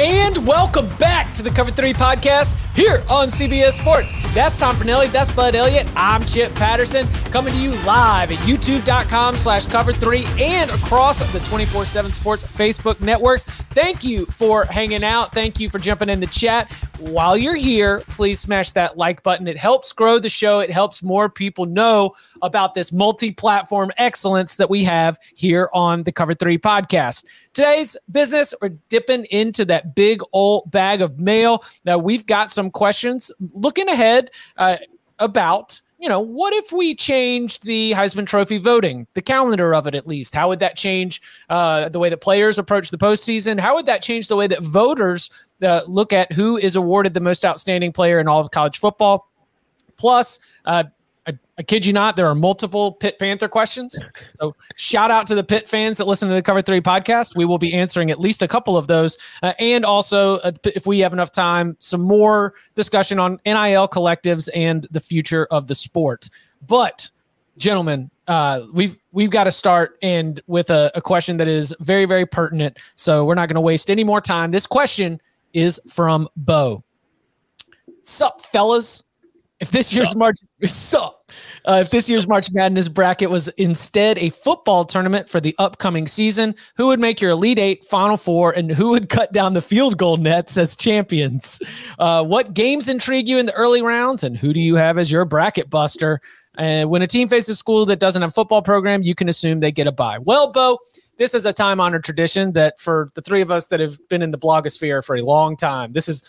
And welcome back to the Cover 3 podcast here on CBS Sports. That's Tom Fornelli. That's Bud Elliott. I'm Chip Patterson coming to you live at youtube.com slash cover 3 and across the 24-7 Sports Facebook networks. Thank you for hanging out. Thank you for jumping in the chat. While you're here, please smash that like button. It helps grow the show. It helps more people know about this multi-platform excellence that we have here on the Cover 3 podcast. Today's business, we're dipping into that big old bag of mail. Now, we've got some questions looking ahead uh, about you know, what if we changed the Heisman Trophy voting, the calendar of it at least? How would that change uh, the way that players approach the postseason? How would that change the way that voters uh, look at who is awarded the most outstanding player in all of college football? Plus, uh, I, kid you not, there are multiple Pitt Panther questions. So shout out to the Pitt fans that listen to the Cover Three podcast. We will be answering at least a couple of those, uh, and also uh, if we have enough time, some more discussion on NIL collectives and the future of the sport. But gentlemen, uh, we've we've got to start and with a, a question that is very very pertinent. So we're not going to waste any more time. This question is from Bo. Sup, fellas? If this year's March, sup? Uh, if this year's March Madness bracket was instead a football tournament for the upcoming season, who would make your Elite Eight, Final Four, and who would cut down the field goal nets as champions? Uh, what games intrigue you in the early rounds, and who do you have as your bracket buster? And when a team faces a school that doesn't have a football program, you can assume they get a bye. Well, Bo, this is a time honored tradition that for the three of us that have been in the blogosphere for a long time, this is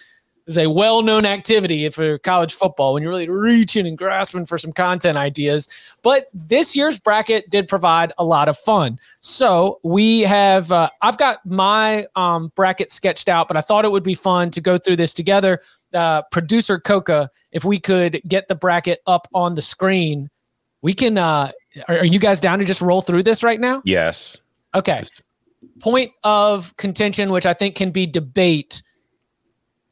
is a well-known activity for college football when you're really reaching and grasping for some content ideas. But this year's bracket did provide a lot of fun. So we have, uh, I've got my um, bracket sketched out, but I thought it would be fun to go through this together. Uh, Producer Coca, if we could get the bracket up on the screen, we can. Uh, are, are you guys down to just roll through this right now? Yes. Okay. Point of contention, which I think can be debate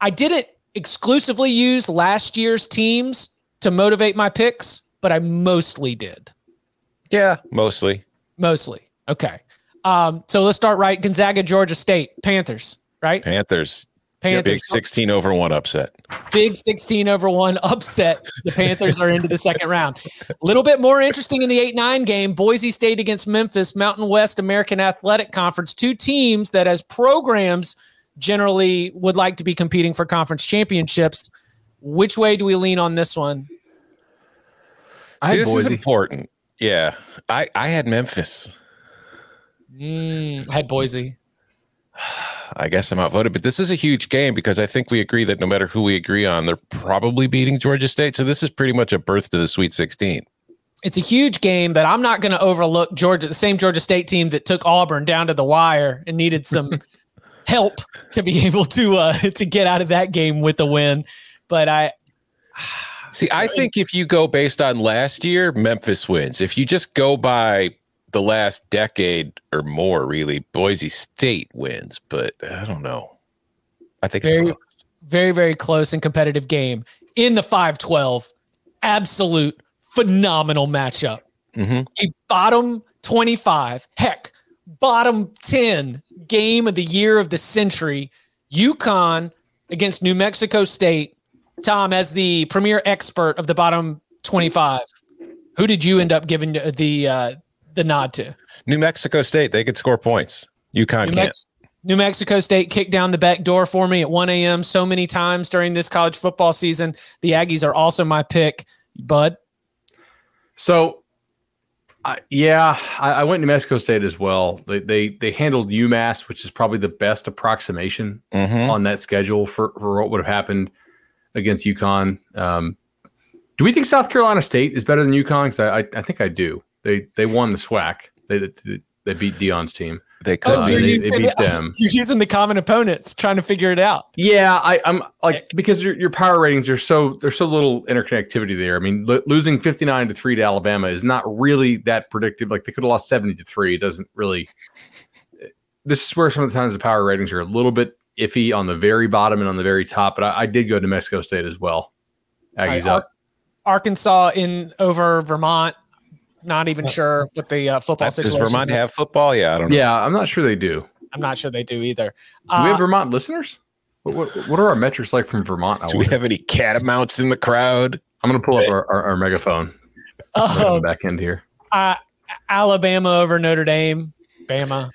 I didn't exclusively use last year's teams to motivate my picks, but I mostly did. Yeah, mostly. Mostly. Okay. Um, so let's start right. Gonzaga, Georgia State, Panthers, right? Panthers. Panthers. Big 16 over one upset. Big 16 over one upset. The Panthers are into the second round. A little bit more interesting in the 8 9 game Boise State against Memphis, Mountain West American Athletic Conference. Two teams that, as programs, generally would like to be competing for conference championships. Which way do we lean on this one? See, this Boise. is important. Yeah, I I had Memphis. Mm, I had Boise. I guess I'm outvoted, but this is a huge game because I think we agree that no matter who we agree on, they're probably beating Georgia State. So this is pretty much a birth to the Sweet 16. It's a huge game, but I'm not going to overlook Georgia, the same Georgia State team that took Auburn down to the wire and needed some help to be able to uh, to get out of that game with a win. But I see. I think if you go based on last year, Memphis wins. If you just go by the last decade or more, really, Boise State wins. But I don't know. I think very, very, very close and competitive game in the five twelve. Absolute phenomenal matchup. Mm-hmm. A bottom twenty five, heck, bottom ten game of the year of the century. UConn against New Mexico State. Tom, as the premier expert of the bottom 25, who did you end up giving the uh, the nod to? New Mexico State. They could score points. UConn New can't. Mex- New Mexico State kicked down the back door for me at 1 a.m. so many times during this college football season. The Aggies are also my pick. Bud? So, yeah, I, I, went to Mexico State as well. They, they they handled UMass, which is probably the best approximation mm-hmm. on that schedule for, for what would have happened against UConn. Um, do we think South Carolina State is better than UConn? Because I, I, I think I do. They they won the SWAC. They they, they beat Deion's team. They could. Oh, they, they beat them. You're using the common opponents, trying to figure it out. Yeah, I, am like because your, your power ratings are so there's so little interconnectivity there. I mean, lo- losing 59 to three to Alabama is not really that predictive. Like they could have lost 70 to three. It doesn't really. This is where some of the times the power ratings are a little bit iffy on the very bottom and on the very top. But I, I did go to Mexico State as well. Aggies right, up. Arkansas in over Vermont not even sure what the uh, football situation. Does Vermont is. have football? Yeah, I don't know. Yeah, I'm not sure they do. I'm not sure they do either. Do uh, we have uh, Vermont listeners? What, what, what, are our metrics like from Vermont? Do we have any catamounts in the crowd? I'm going to pull up our, our, our megaphone. Uh, back end here. Uh, Alabama over Notre Dame. Bama.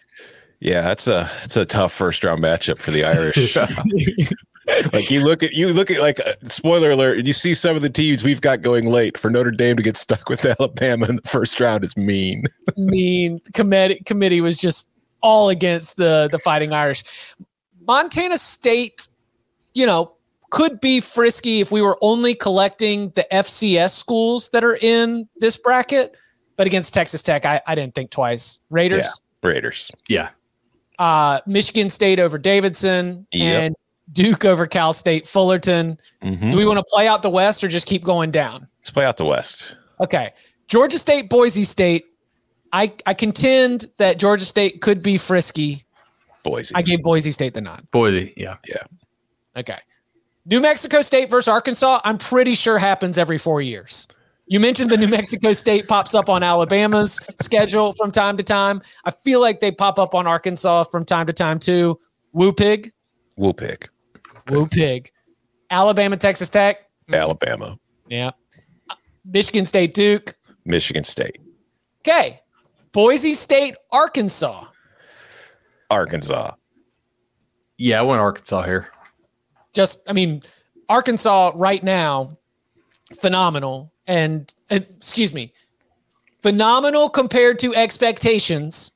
Yeah, that's a it's a tough first round matchup for the Irish. like you look at you look at like uh, spoiler alert, and you see some of the teams we've got going late for Notre Dame to get stuck with Alabama in the first round is mean. mean committee committee was just all against the the Fighting Irish. Montana State, you know, could be frisky if we were only collecting the FCS schools that are in this bracket. But against Texas Tech, I, I didn't think twice. Raiders. Yeah, Raiders. Yeah. Uh, Michigan State over Davidson yep. and Duke over Cal State, Fullerton. Mm-hmm. Do we want to play out the West or just keep going down? Let's play out the West. Okay. Georgia State, Boise State. I, I contend that Georgia State could be frisky. Boise. I gave Boise State the nod. Boise, yeah. Yeah. Okay. New Mexico State versus Arkansas, I'm pretty sure happens every four years. You mentioned the New Mexico State pops up on Alabama's schedule from time to time. I feel like they pop up on Arkansas from time to time too. Woo pig. Woo pig. Woo pig. Alabama, Texas Tech. Alabama. Yeah. Michigan State, Duke. Michigan State. Okay. Boise State, Arkansas. Arkansas. Yeah, I went Arkansas here. Just, I mean, Arkansas right now, phenomenal. And, and excuse me, phenomenal compared to expectations.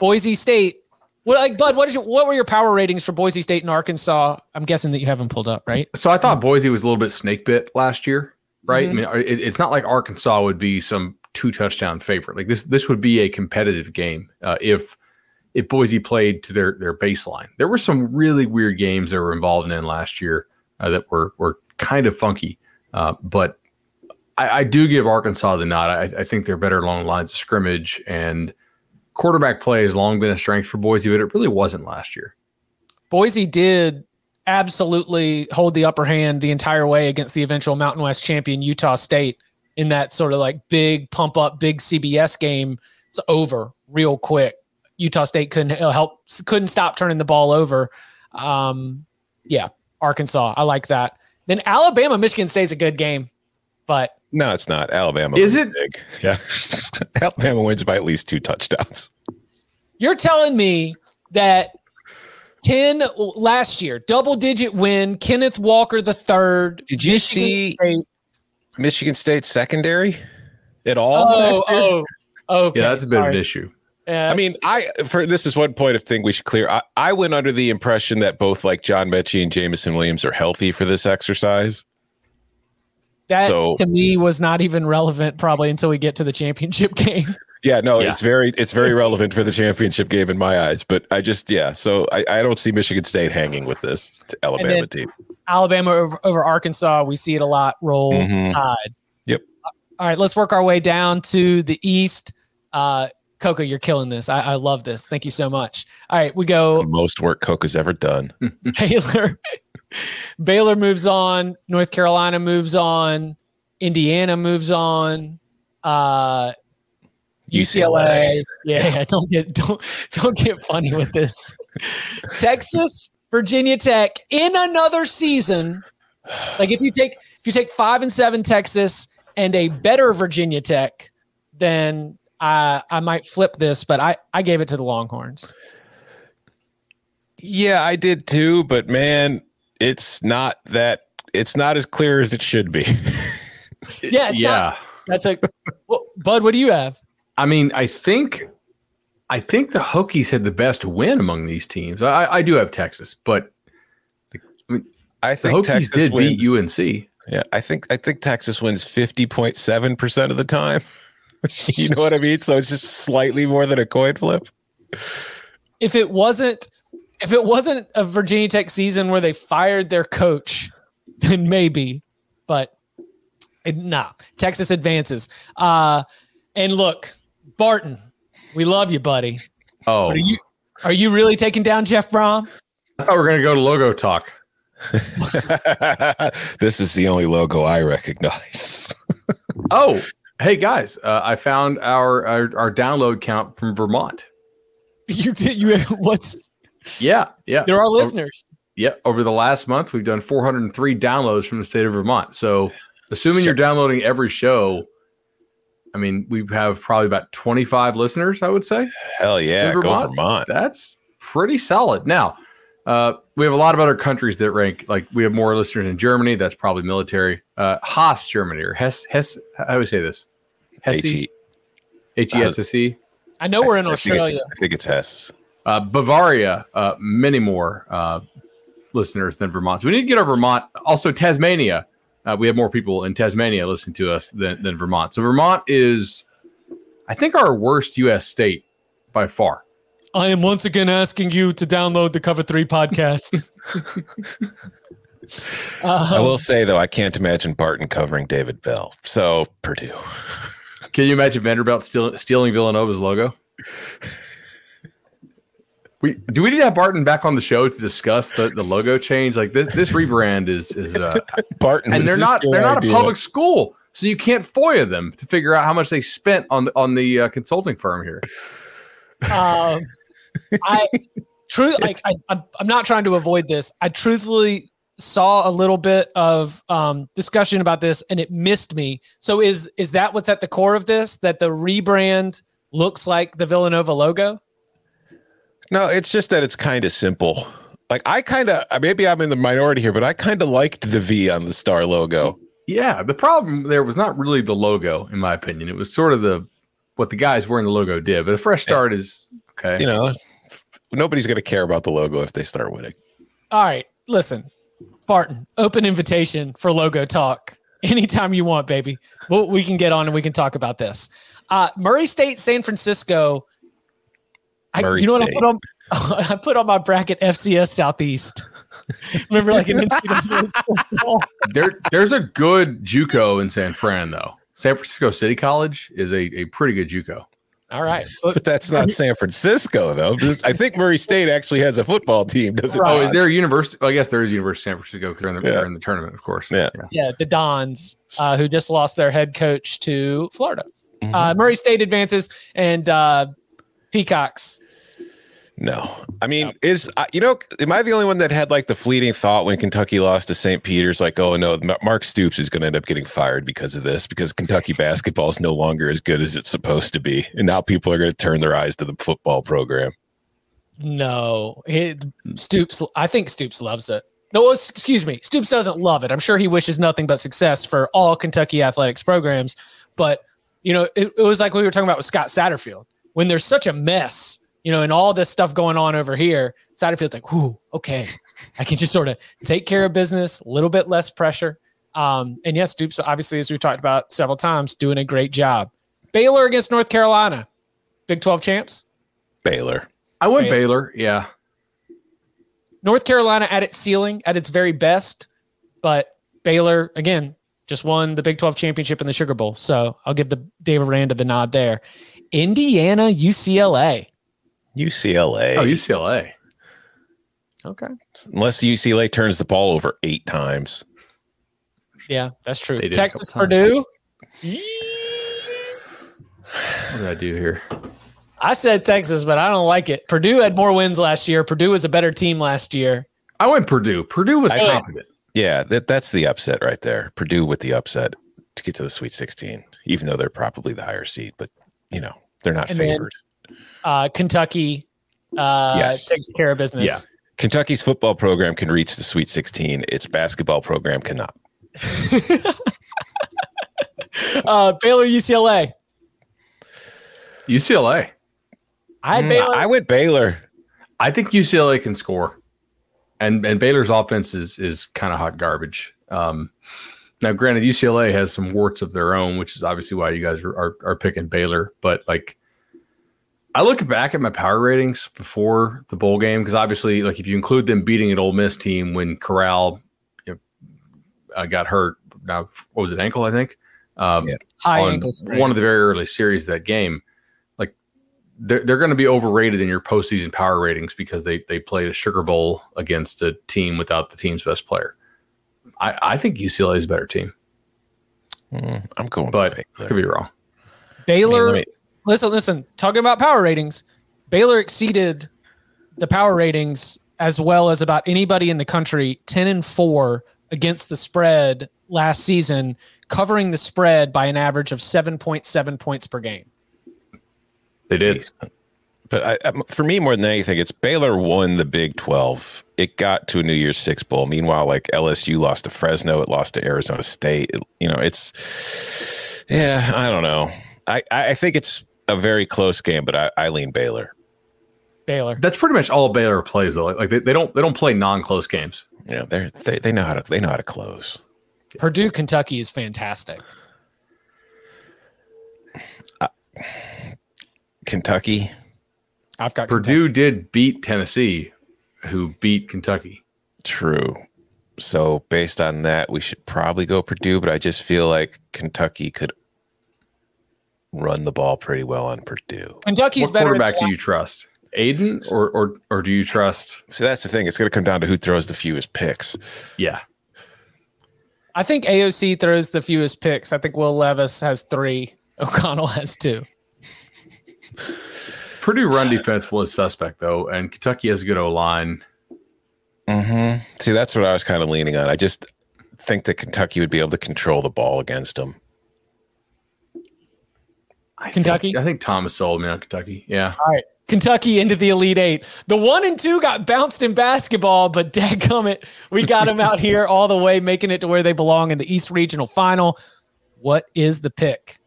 Boise State well, like Bud, what is your, what were your power ratings for Boise State and Arkansas? I'm guessing that you haven't pulled up, right? So I thought Boise was a little bit snake bit last year, right? Mm-hmm. I mean, it, it's not like Arkansas would be some two touchdown favorite. Like this, this would be a competitive game uh, if if Boise played to their their baseline. There were some really weird games that were involved in last year uh, that were were kind of funky, uh, but I, I, do give Arkansas the nod. I, I think they're better along the lines of scrimmage and quarterback play has long been a strength for Boise, but it really wasn't last year. Boise did absolutely hold the upper hand the entire way against the eventual Mountain West champion Utah State in that sort of like big pump up, big CBS game. It's over real quick. Utah State couldn't help, couldn't stop turning the ball over. Um, yeah, Arkansas, I like that. Then Alabama, Michigan State's a good game, but no, it's not. Alabama. Is it? Big. Yeah. Alabama wins by at least two touchdowns. You're telling me that 10 last year, double digit win, Kenneth Walker the third. Did you Michigan see State. Michigan State secondary at all? Oh, oh, okay. Yeah, that's a bit Sorry. of an issue. Yeah, I mean, I for this is one point of thing we should clear. I, I went under the impression that both like John Metchie and Jameson Williams are healthy for this exercise. That so, to me was not even relevant probably until we get to the championship game. Yeah, no, yeah. it's very it's very relevant for the championship game in my eyes. But I just yeah, so I, I don't see Michigan State hanging with this Alabama team. Alabama over, over, Arkansas, we see it a lot. Roll mm-hmm. Tide. Yep. All right, let's work our way down to the East. Uh, Coca, you're killing this. I, I, love this. Thank you so much. All right, we go. most work Coca's ever done. Baylor, Baylor moves on. North Carolina moves on. Indiana moves on. Uh, UCLA. UCLA. Yeah, yeah, don't get don't don't get funny with this. Texas, Virginia Tech in another season. Like if you take if you take five and seven Texas and a better Virginia Tech, then I I might flip this, but I I gave it to the Longhorns. Yeah, I did too, but man, it's not that it's not as clear as it should be. Yeah, it's yeah. not. That's a well, Bud. What do you have? I mean, I think, I think the Hokies had the best win among these teams. I, I do have Texas, but I the think Hokies Texas did wins, beat UNC. Yeah, I think I think Texas wins fifty point seven percent of the time. you know what I mean? So it's just slightly more than a coin flip. If it wasn't, if it wasn't a Virginia Tech season where they fired their coach, then maybe. But it, nah, Texas advances. Uh, and look, Barton, we love you, buddy. Oh, Are you are you really taking down Jeff Brom? I thought we are going to go to logo talk. this is the only logo I recognize. Oh, hey guys, uh, I found our, our our download count from Vermont. You did. You what's? Yeah, yeah. There are listeners. Yeah, over the last month, we've done 403 downloads from the state of Vermont. So, assuming you're downloading every show, I mean, we have probably about 25 listeners, I would say. Hell yeah, In go Vermont. That's pretty solid. Now, uh, we have a lot of other countries that rank, like we have more listeners in Germany. That's probably military. Uh, Haas, Germany, or Hess, Hess, how do we say this? Hesse? H-E- H E S S E. I know we're in I think, Australia. it's, I think it's Hess. Uh, Bavaria, uh, many more uh, listeners than Vermont. So we need to get our Vermont. Also, Tasmania. Uh, we have more people in Tasmania listen to us than, than Vermont. So Vermont is, I think, our worst U.S. state by far. I am once again asking you to download the Cover Three podcast. I Uh, will say though, I can't imagine Barton covering David Bell. So Purdue. Can you imagine Vanderbilt steal, stealing Villanova's logo? We do we need to have Barton back on the show to discuss the, the logo change? Like this, this rebrand is is uh, Barton, and they're not they're not idea? a public school, so you can't FOIA them to figure out how much they spent on the on the uh, consulting firm here. um, I truth like I, I'm, I'm not trying to avoid this. I truthfully saw a little bit of um, discussion about this and it missed me. So is is that what's at the core of this? That the rebrand looks like the Villanova logo? No, it's just that it's kind of simple. Like I kind of maybe I'm in the minority here, but I kind of liked the V on the star logo. Yeah, the problem there was not really the logo, in my opinion. It was sort of the what the guys wearing the logo did. But a fresh start is okay. You know, nobody's going to care about the logo if they start winning. All right, listen, Barton, open invitation for logo talk anytime you want, baby. We'll, we can get on and we can talk about this. Uh, Murray State, San Francisco. I, Murray you know what I put on? I put on my bracket FCS Southeast. Remember, like an NCAA football? there, there's a good JUCO in San Fran though. San Francisco City College is a, a pretty good JUCO. All right, so But that's not San Francisco, though. I think Murray State actually has a football team. Does it? Right. Oh, is there a university? I guess there is a University of San Francisco because they're, in the- Yeah. they're in the tournament, of course. Yeah. yeah, the Dons, uh, who just lost their head coach to Florida. Mm-hmm. Uh, Murray State advances, and uh, Peacocks. No, I mean, is you know, am I the only one that had like the fleeting thought when Kentucky lost to St. Peter's, like, oh no, Mark Stoops is going to end up getting fired because of this, because Kentucky basketball is no longer as good as it's supposed to be, and now people are going to turn their eyes to the football program. No, it, Stoops. I think Stoops loves it. No, excuse me. Stoops doesn't love it. I'm sure he wishes nothing but success for all Kentucky athletics programs. But you know, it, it was like we were talking about with Scott Satterfield. When there's such a mess, you know, and all this stuff going on over here, Satterfield's like, "Whoo, okay, I can just sort of take care of business, a little bit less pressure." Um, and yes, Stoops, obviously, as we've talked about several times, doing a great job. Baylor against North Carolina, Big 12 champs. Baylor. I went Baylor. Baylor. Yeah. North Carolina at its ceiling, at its very best, but Baylor again just won the Big 12 championship in the Sugar Bowl. So I'll give the Dave Aranda the nod there. Indiana, UCLA. UCLA. Oh, UCLA. Okay. Unless UCLA turns the ball over eight times. Yeah, that's true. They Texas, Purdue. What did I do here? I said Texas, but I don't like it. Purdue had more wins last year. Purdue was a better team last year. I went Purdue. Purdue was I- competent. Yeah, that that's the upset right there. Purdue with the upset to get to the Sweet 16, even though they're probably the higher seed, but you know they're not And then- favored. Uh, Kentucky uh, Yes. takes care of business. Kentucky's football program can reach the Sweet 16. Its basketball program cannot. Uh, Baylor, UCLA. UCLA. I had Mm, Baylor. I went Baylor. I think UCLA can score, and and Baylor's offense is is kind of hot garbage. Um, now, granted, UCLA has some warts of their own, which is obviously why you guys are are, are picking Baylor. But like, I look back at my power ratings before the bowl game because obviously, like if you include them beating an Ole Miss team when Corral you know, uh, got hurt, now what was it ankle? I think. Um, Yeah. high on ankle sprain. one of the very early series of that game, like they're, they're going to be overrated in your postseason power ratings because they they played a Sugar Bowl against a team without the team's best player. I, I think UCLA is a better team, Mm, I'm going but Baylor. could be wrong. Baylor. Man, let me- listen, listen. Talking about power ratings, Baylor exceeded the power ratings as well as about anybody in the country. Ten and four against the spread last season, covering the spread by an average of seven point seven points per game. They did. decent. But I, I, for me, more than anything, it's Baylor won the Big 12. It got to a New Year's Six bowl. Meanwhile, like LSU lost to Fresno, it lost to Arizona State. It- you know, it's yeah, I don't know. I, I think it's a very close game, but I, I lean Baylor. Baylor. That's pretty much all Baylor plays though. Like, like they, they don't they don't play non close games. Yeah, they're they, they know how to they know how to close. Purdue, Kentucky is fantastic. Uh, Kentucky, I've got Purdue did beat Tennessee, who beat Kentucky. true. So based on that, we should probably go Purdue, but I just feel like Kentucky could run the ball pretty well on Purdue. Kentucky's what better. quarterback than- do you trust? Aidan or or or do you trust? So that's the thing. It's going to come down to who throws the fewest picks. Yeah, I think AOC throws the fewest picks. I think Will Levis has three. O'Connell has two. Purdue run defense was suspect though, and Kentucky has a good O line. Mm-hmm. See, that's what I was kind of leaning on. I just think that Kentucky would be able to control the ball against them. Kentucky. I think Thomas sold me on Kentucky. Yeah, All right. Kentucky into the Elite Eight. The one and two got bounced in basketball, but dadgummit, we got them out here all the way, making it to where they belong in the East Regional Final. What is the pick?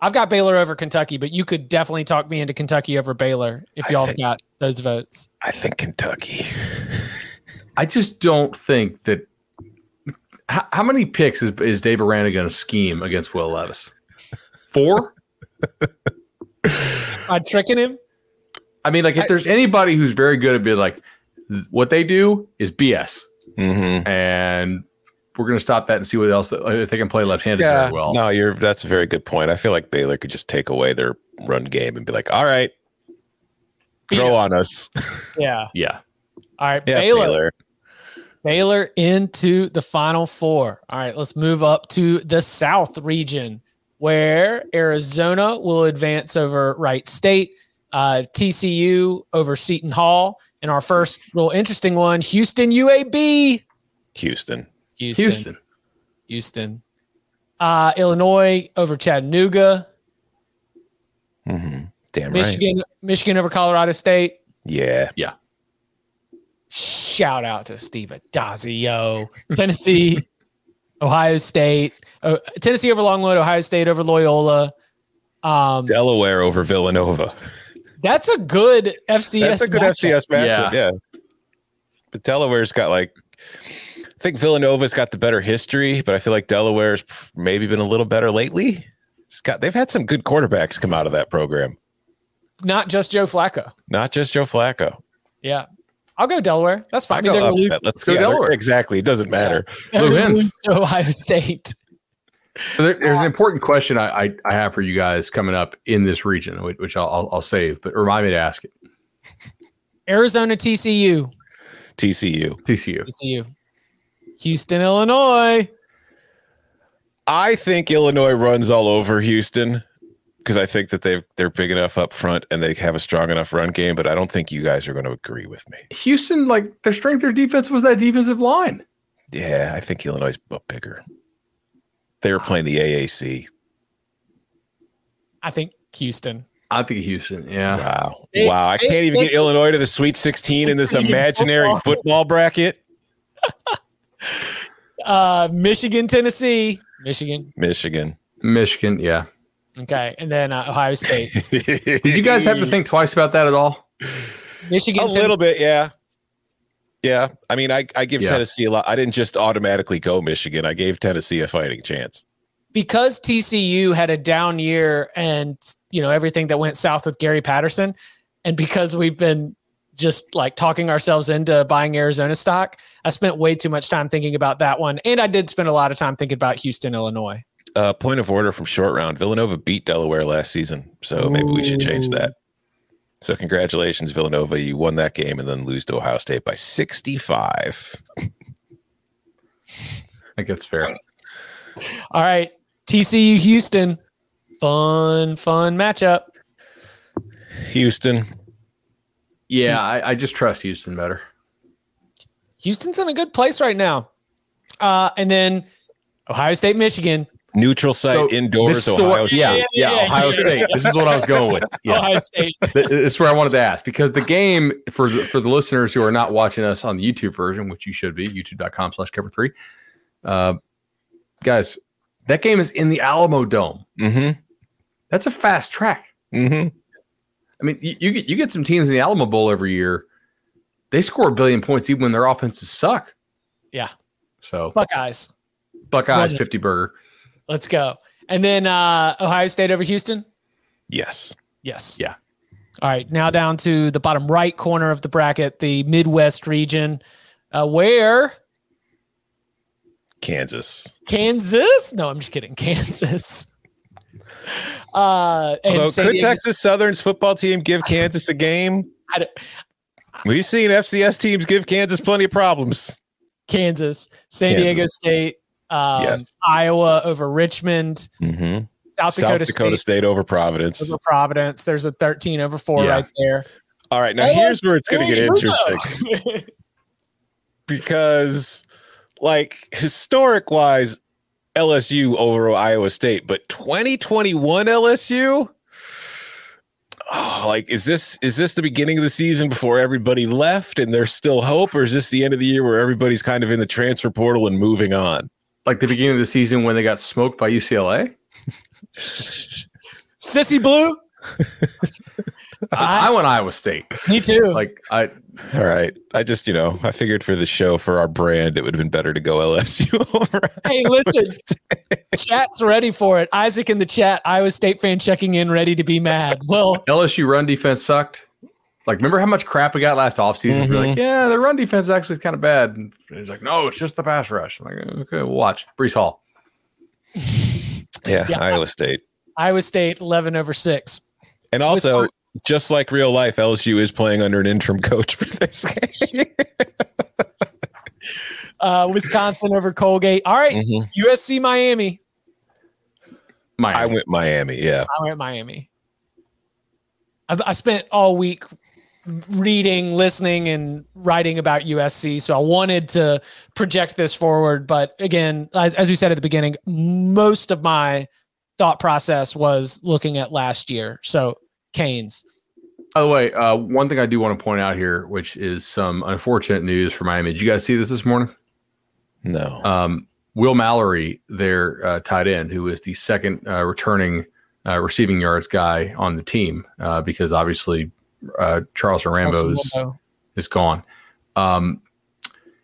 I've got Baylor over Kentucky, but you could definitely talk me into Kentucky over Baylor if y'all think- got those votes. I think Kentucky. I just don't think that. How, how many picks is, is Dave Aranda going to scheme against Will Levis? Four. I'm tricking him. I mean, like if I- there's anybody who's very good at being like, what they do is BS, Mm-hmm. and we're going to stop that and see what else if they can play left-handed Yeah. very well. No, you're. That's a very good point. I feel like Baylor could just take away their run game and be like, "All right, throw Yes. on us." Yeah. Yeah, All right. Yeah, Baylor. Baylor. Baylor into the final four. All right, let's move up to the South region where Arizona will advance over Wright State, uh, TCU over Seton Hall, and our first real interesting one, Houston UAB. Houston. Houston. Houston. Houston. Uh, Illinois over Chattanooga. Mm-hmm. Damn right. Michigan, Michigan over Colorado State. Yeah. Yeah. Shout out to Steve Addazio. Tennessee, Ohio State, oh, Tennessee over Longwood, Ohio State over Loyola. Um, Delaware over Villanova. that's a good FCS. That's a good matchup. FCS matchup. Yeah. But Delaware's got like, I think Villanova's got the better history, but I feel like Delaware's maybe been a little better lately. It's got they've had some good quarterbacks come out of that program, Not just Joe Flacco. not just Joe Flacco. Yeah, I'll go Delaware. That's fine. I mean, Go they're upset. lose, Let's go yeah, Delaware. Exactly. It doesn't matter. they're Blue gonna lose to Ohio State. So there, there's an important question I, I, I have for you guys coming up in this region, which, which I'll, I'll, I'll save, but remind me to ask it. Arizona, TCU, TCU. TCU. TCU, Houston, Illinois. I think Illinois runs all over Houston because I think that they've they're big enough up front and they have a strong enough run game, but I don't think you guys are going to agree with me. Houston, like their strength, their defense was that defensive line. Yeah, I think Illinois is a bigger. They were playing the AAC. I think Houston. I think Houston. Yeah. Wow. They- wow. I they- can't even they- get Illinois to the Sweet 16 in this imaginary football. football bracket. Uh, Michigan, Tennessee, Michigan. Michigan. Michigan. Yeah. Okay, and then uh, Ohio State, Did you guys have to think twice about that at all? Michigan, a little bit, yeah. Yeah. I mean, I, I give Yeah. Tennessee a lot. I didn't just automatically go Michigan. I gave Tennessee a fighting chance. because TCU had a down year and you know everything that went south with Gary Patterson, and because we've been just like talking ourselves into buying Arizona stock, I spent way too much time thinking about that one, and I did spend a lot of time thinking about Houston, Illinois. Uh, point of order from short round. Villanova beat Delaware last season, so maybe we should change that. So congratulations, Villanova. You won that game and then lose to Ohio State by 65. I think that's fair. All right, TCU, Houston, fun, fun matchup. Houston. Yeah, Houston. I, I just trust Houston better. Houston's in a good place right now, uh, and then Ohio State, Michigan. Neutral site So, indoors, this is the Ohio State. Yeah, Yeah, yeah, yeah, Ohio. State. This is what I was going with. Yeah. Ohio State. Th- This is where I wanted to ask because the game for the, for the listeners who are not watching us on the YouTube version, which you should be, youtube.com slash cover three. Uh, guys, that game is in the Alamo Dome. Mm-hmm. That's a fast track. Mm-hmm. I mean, you, you get you get some teams in the Alamo Bowl every year. They score a billion points even when their offenses suck. Yeah. So Buckeyes. Buckeyes fifty burger. Let's go. And then uh, Ohio State over Houston. Yes. Yes. Yeah. All right. Now down to the bottom right corner of the bracket, the Midwest region, uh, where Kansas. Kansas. No, I'm just kidding. Kansas. Uh, and Although, could Diego- Texas Southern's football team give Kansas a game? I don't- We've seen FCS teams give Kansas plenty of problems. Kansas, San Kansas. Diego State, um, Yes. Iowa over Richmond, Mm-hmm. South South Dakota, Dakota, State, State over Providence. over Providence. There's a 13 over four Yeah. right there. All right, now here's where it's going to get interesting interesting. because, like, historic wise, LSU over Iowa State, but 2021 LSU. Oh, like is this is this the beginning of the season before everybody left and there's still hope, or is this the end of the year where everybody's kind of in the transfer portal and moving on? Like the beginning of the season when they got smoked by UCLA. Sissy Blue. I, I went Iowa State. Me too. Like I All right, I just you know I figured for the show for our brand it would have been better to go LSU over. hey, listen, chat's ready for it. Isaac in the chat, Iowa State fan checking in, ready to be mad. Well, LSU run defense sucked. Like, remember how much crap we got last offseason? We're like, yeah, the run defense actually is kind of bad. And he's like, no, it's just the pass rush. I'm like, okay, we'll watch. Breece Hall. Yeah, Yeah. Iowa State. Iowa State 11 over six. And also, just like real life, LSU is playing under an interim coach for this game. Uh, Wisconsin over Colgate. All right, Mhm. USC Miami. Miami. I went Miami. Yeah. I went Miami. I, I spent all week reading, listening, and writing about USC. So I wanted to project this forward. But again, as, as we said at the beginning, most of my thought process was looking at last year. So Canes. By the way, uh, one thing I do want to point out here, which is some unfortunate news for Miami. Did you guys see this this morning? No. Um, Will Mallory, their uh, tight end, who is the second uh, returning uh, receiving yards guy on the team, uh, because obviously uh, Charles Rambo is, is gone. Um,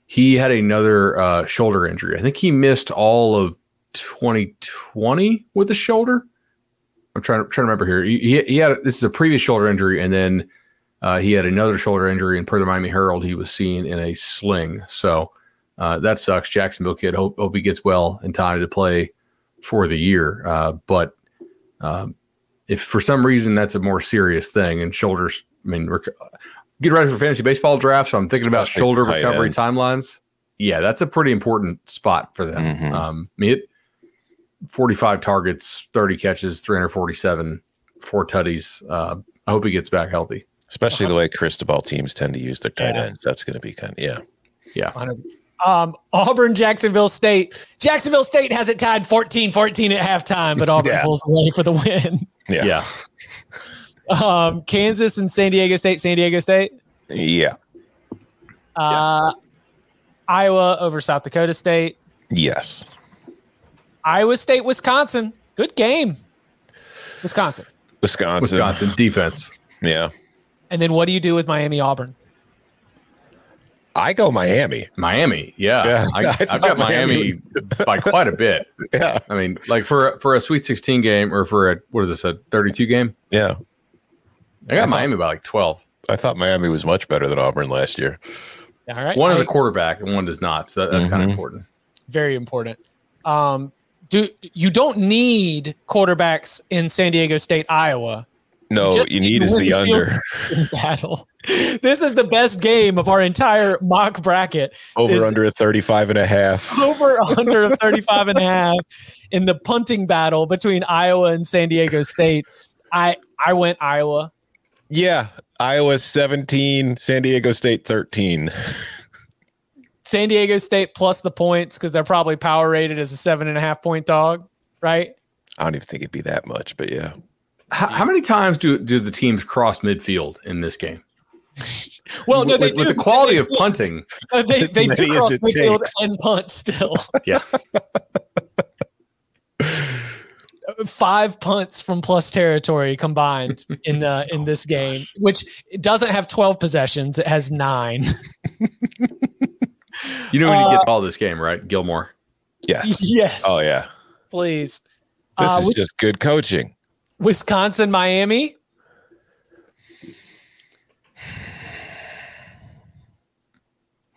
he had another uh, shoulder injury. I think he missed all of 2020 with the shoulder. I'm trying to trying to remember here. He, he, he had this is a previous shoulder injury, and then uh, he had another shoulder injury. And per the Miami Herald, he was seen in a sling. So uh, that sucks. Jacksonville kid. Hope hope he gets well in time to play for the year. Uh, but um, if for some reason that's a more serious thing, and shoulders, mean, rec- get ready for fantasy baseball draft. So I'm thinking about shoulder recovery ends. timelines. Yeah, that's a pretty important spot for them. Mhm. Um, I mean, it, 45 targets, 30 catches, 347, four tutties. Uh, I hope he gets back healthy. Especially the way Cristobal teams tend to use their tight Yeah. ends. That's going to be kind of, yeah. Yeah. 100. Um, Auburn, Jacksonville State. Jacksonville State has it tied 14 14 at halftime, but Auburn Yeah. pulls away for the win. Yeah. Yeah. Um, Kansas and San Diego State. San Diego State. Yeah. Uh, Iowa over South Dakota State. Yes. Iowa State, Wisconsin. Good game. Wisconsin. Wisconsin. Wisconsin defense. Yeah. And then what do you do with Miami Auburn? I go Miami. Miami, yeah, Yeah, I, I I've got Miami Miami by quite a bit. Yeah. I mean, like for for a Sweet 16 game or for a what is this a 32 game? Yeah. I got I thought- Miami by like 12. I thought Miami was much better than Auburn last year. All right. One is a quarterback and one does not. So that, that's kind of important. very important. Um, do you don't need quarterbacks in San Diego State, Iowa? No, just you need need is the the under. battle. This is the best game of our entire mock bracket. Over is- under a 35 and a half. Over under of 35 and a half in the punting battle between Iowa and San Diego State. I I went Iowa. Yeah. Iowa 17, San Diego State 13. San Diego State plus the points because they're probably power rated as a seven and a half point dog, right? I don't even think it'd be that much, but yeah. How, how many times do do the teams cross midfield in this game? Well, no, with, they with do. the quality They of punting. Uh, they they do cross midfield takes. and punt still. Yeah, Five punts from plus territory combined in uh, in this game, which doesn't have twelve possessions. It has nine. you know when you Uh, get all this game right, Gilmore. Yes. yes. Oh, yeah. Please. This Uh, is Wis- just good coaching. Wisconsin, Miami.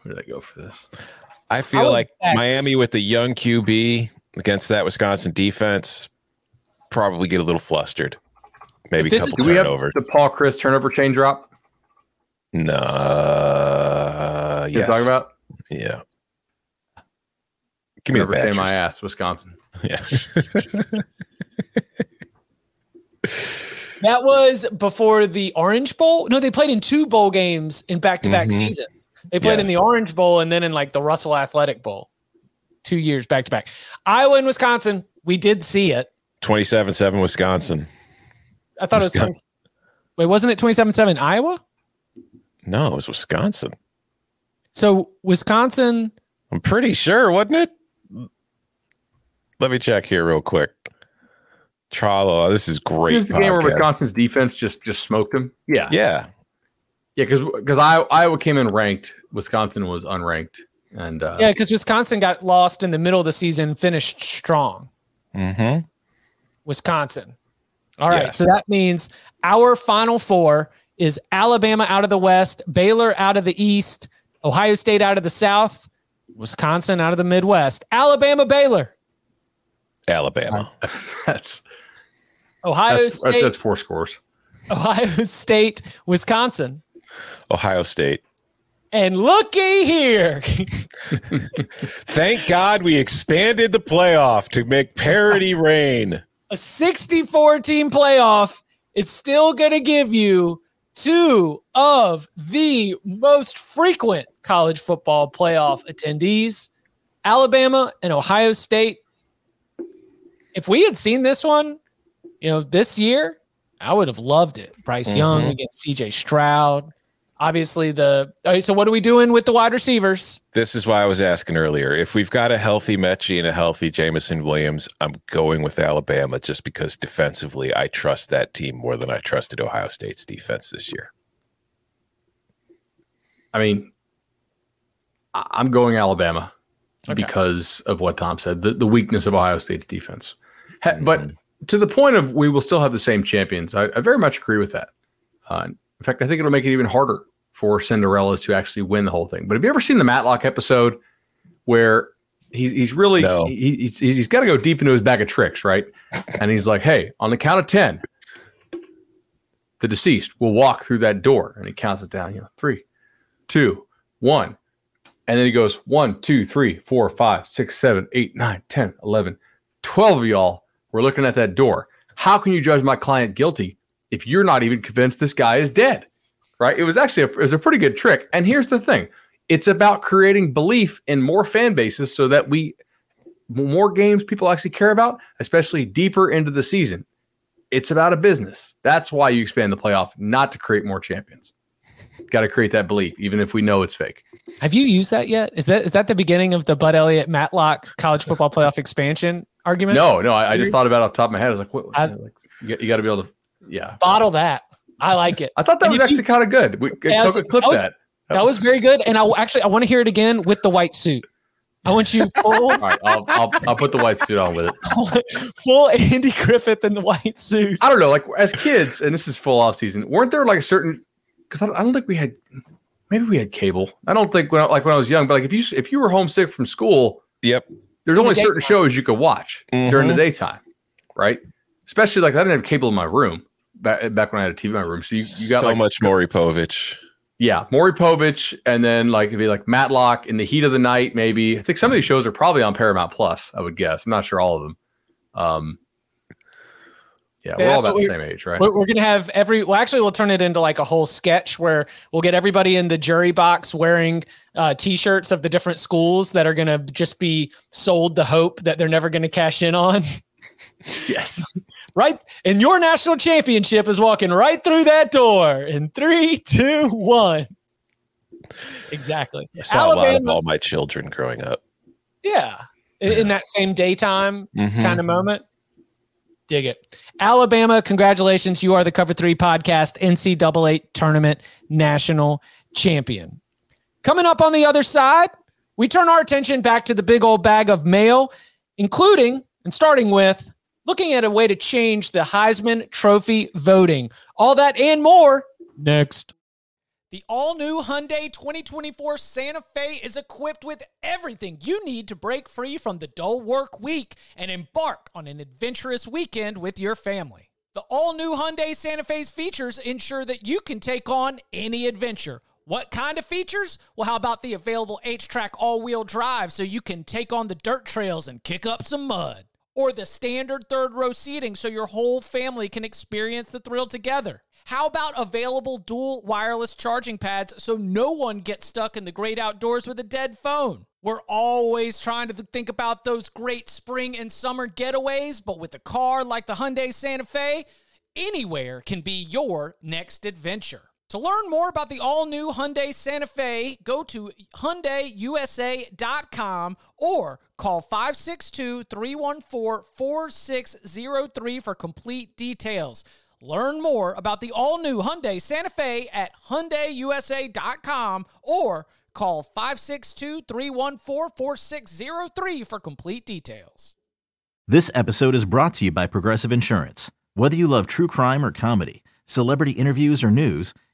Where did I go for this? I I feel would like Miami with the young QB against that Wisconsin defense probably get a little flustered. Maybe a This is- couple Do we have turnovers. the Paul Chris turnover chain drop? No. Uh, You're yes. talking about? Yeah. Give me the Turnover chain my ass, Wisconsin. Yeah. That was before the Orange Bowl. No, they played in two bowl games in back to back Mhm. seasons. They played in the Orange Bowl and then in like the Russell Athletic Bowl. Two years back to back. Iowa and Wisconsin, we did see it. 27 7 Wisconsin. I thought it was. Wisconsin. 20 wait, wasn't it 27 7 Iowa? No, it was Wisconsin. So Wisconsin, I'm pretty sure, wasn't it? Let me check here real quick. Tralo, this is great. This is the game where. Wisconsin's defense just just smoked them. Yeah, Yeah. yeah, because because Iowa came in ranked, Wisconsin was unranked, and uh, yeah, because Wisconsin got lost in the middle of the season, finished strong. Mm-hmm. Wisconsin. All right. Yes. So that means our final four is Alabama out of the West, Baylor out of the East, Ohio State out of the South, Wisconsin out of the Midwest. Alabama, Baylor, Alabama. that's Ohio that's, State, that's that's four scores. Ohio State, Wisconsin. Ohio State. And looky here. Thank God we expanded the playoff to make parity reign. A 64 team playoff is still going to give you two of the most frequent college football playoff attendees Alabama and Ohio State. If we had seen this one, you know, this year, I would have loved it. Bryce Young Mhm. against CJ Stroud. Obviously, the all right, so what are we doing with the wide receivers? This is why I was asking earlier. If we've got a healthy Metchie and a healthy Jameson Williams, I'm going with Alabama just because defensively I trust that team more than I trusted Ohio State's defense this year. I mean, I- I'm going Alabama Okay. because of what Tom said, the, the weakness of Ohio State's defense. Ha- But to the point of we will still have the same champions, I, I very much agree with that. Uh, in fact, I think it'll make it even harder for Cinderella's to actually win the whole thing. But have you ever seen the Matlock episode where he's, he's really No. he, he's, he's got to go deep into his bag of tricks, right? And he's like, "Hey, on the count of ten, the deceased will walk through that door," and he counts it down. You know, three, two, one. And then he goes one, two, three, four, five, six, seven, eight, nine, 10, 11, 12 of y'all were looking at that door. How can you judge my client guilty if you're not even convinced this guy is dead? Right? It was actually a, it was a pretty good trick. And here's the thing it's about creating belief in more fan bases so that we more games people actually care about, especially deeper into the season. it's about a business. That's why you expand the playoff, not to create more champions. Got to create that belief, even if we know it's fake. Have you used that yet? Is that is that the beginning of the Bud Elliott Matlock college football playoff expansion argument? No, no. I, I just thought about it off the top of my head. I was like, what, I, like you, got to be able to, yeah. Bottle that. I like it. I thought that and was actually kind of good. We yeah, clip that. Was, that. That was very good. And I actually I want to hear it again with the white suit. I want you full. All right, I'll, I'll, I'll put the white suit on with it. full Andy Griffith in the white suit. I don't know. Like as kids, and this is full off season. Weren't there like a certain? Because I, I, don't think we had. Maybe we had cable. I don't think when I, like when I was young. But like if you if you were homesick from school, yep. There's only certain shows you could watch mm-hmm. during the daytime, right? Especially like I didn't have cable in my room back, back when I had a TV in my room. So you, you got so like, much Maury Povich. Yeah, Maury Povich, and then like it'd be like Matlock in the heat of the night. Maybe I think some of these shows are probably on Paramount Plus. I would guess. I'm not sure all of them. Um, yeah, we're all about the same age, right? We're, we're, gonna have every. Well, actually, we'll turn it into like a whole sketch where we'll get everybody in the jury box wearing uh, T-shirts of the different schools that are gonna just be sold the hope that they're never gonna cash in on. yes, right. And your national championship is walking right through that door in three, two, one. Exactly. I saw Alabama, a lot of all my children growing up. Yeah, in, in that same daytime mm-hmm. kind of moment. Dig it. Alabama, congratulations. You are the Cover Three Podcast NCAA Tournament National Champion. Coming up on the other side, we turn our attention back to the big old bag of mail, including and starting with looking at a way to change the Heisman Trophy voting. All that and more next. The all new Hyundai 2024 Santa Fe is equipped with everything you need to break free from the dull work week and embark on an adventurous weekend with your family. The all new Hyundai Santa Fe's features ensure that you can take on any adventure. What kind of features? Well, how about the available HTRAC all wheel drive so you can take on the dirt trails and kick up some mud? Or the standard third row seating so your whole family can experience the thrill together? How about available dual wireless charging pads so no one gets stuck in the great outdoors with a dead phone? We're always trying to think about those great spring and summer getaways, but with a car like the Hyundai Santa Fe, anywhere can be your next adventure. To learn more about the all-new Hyundai Santa Fe, go to hyundaiusa.com or call 562-314-4603 for complete details. Learn more about the all-new Hyundai Santa Fe at hyundaiusa.com or call 562-314-4603 for complete details. This episode is brought to you by Progressive Insurance. Whether you love true crime or comedy, celebrity interviews or news,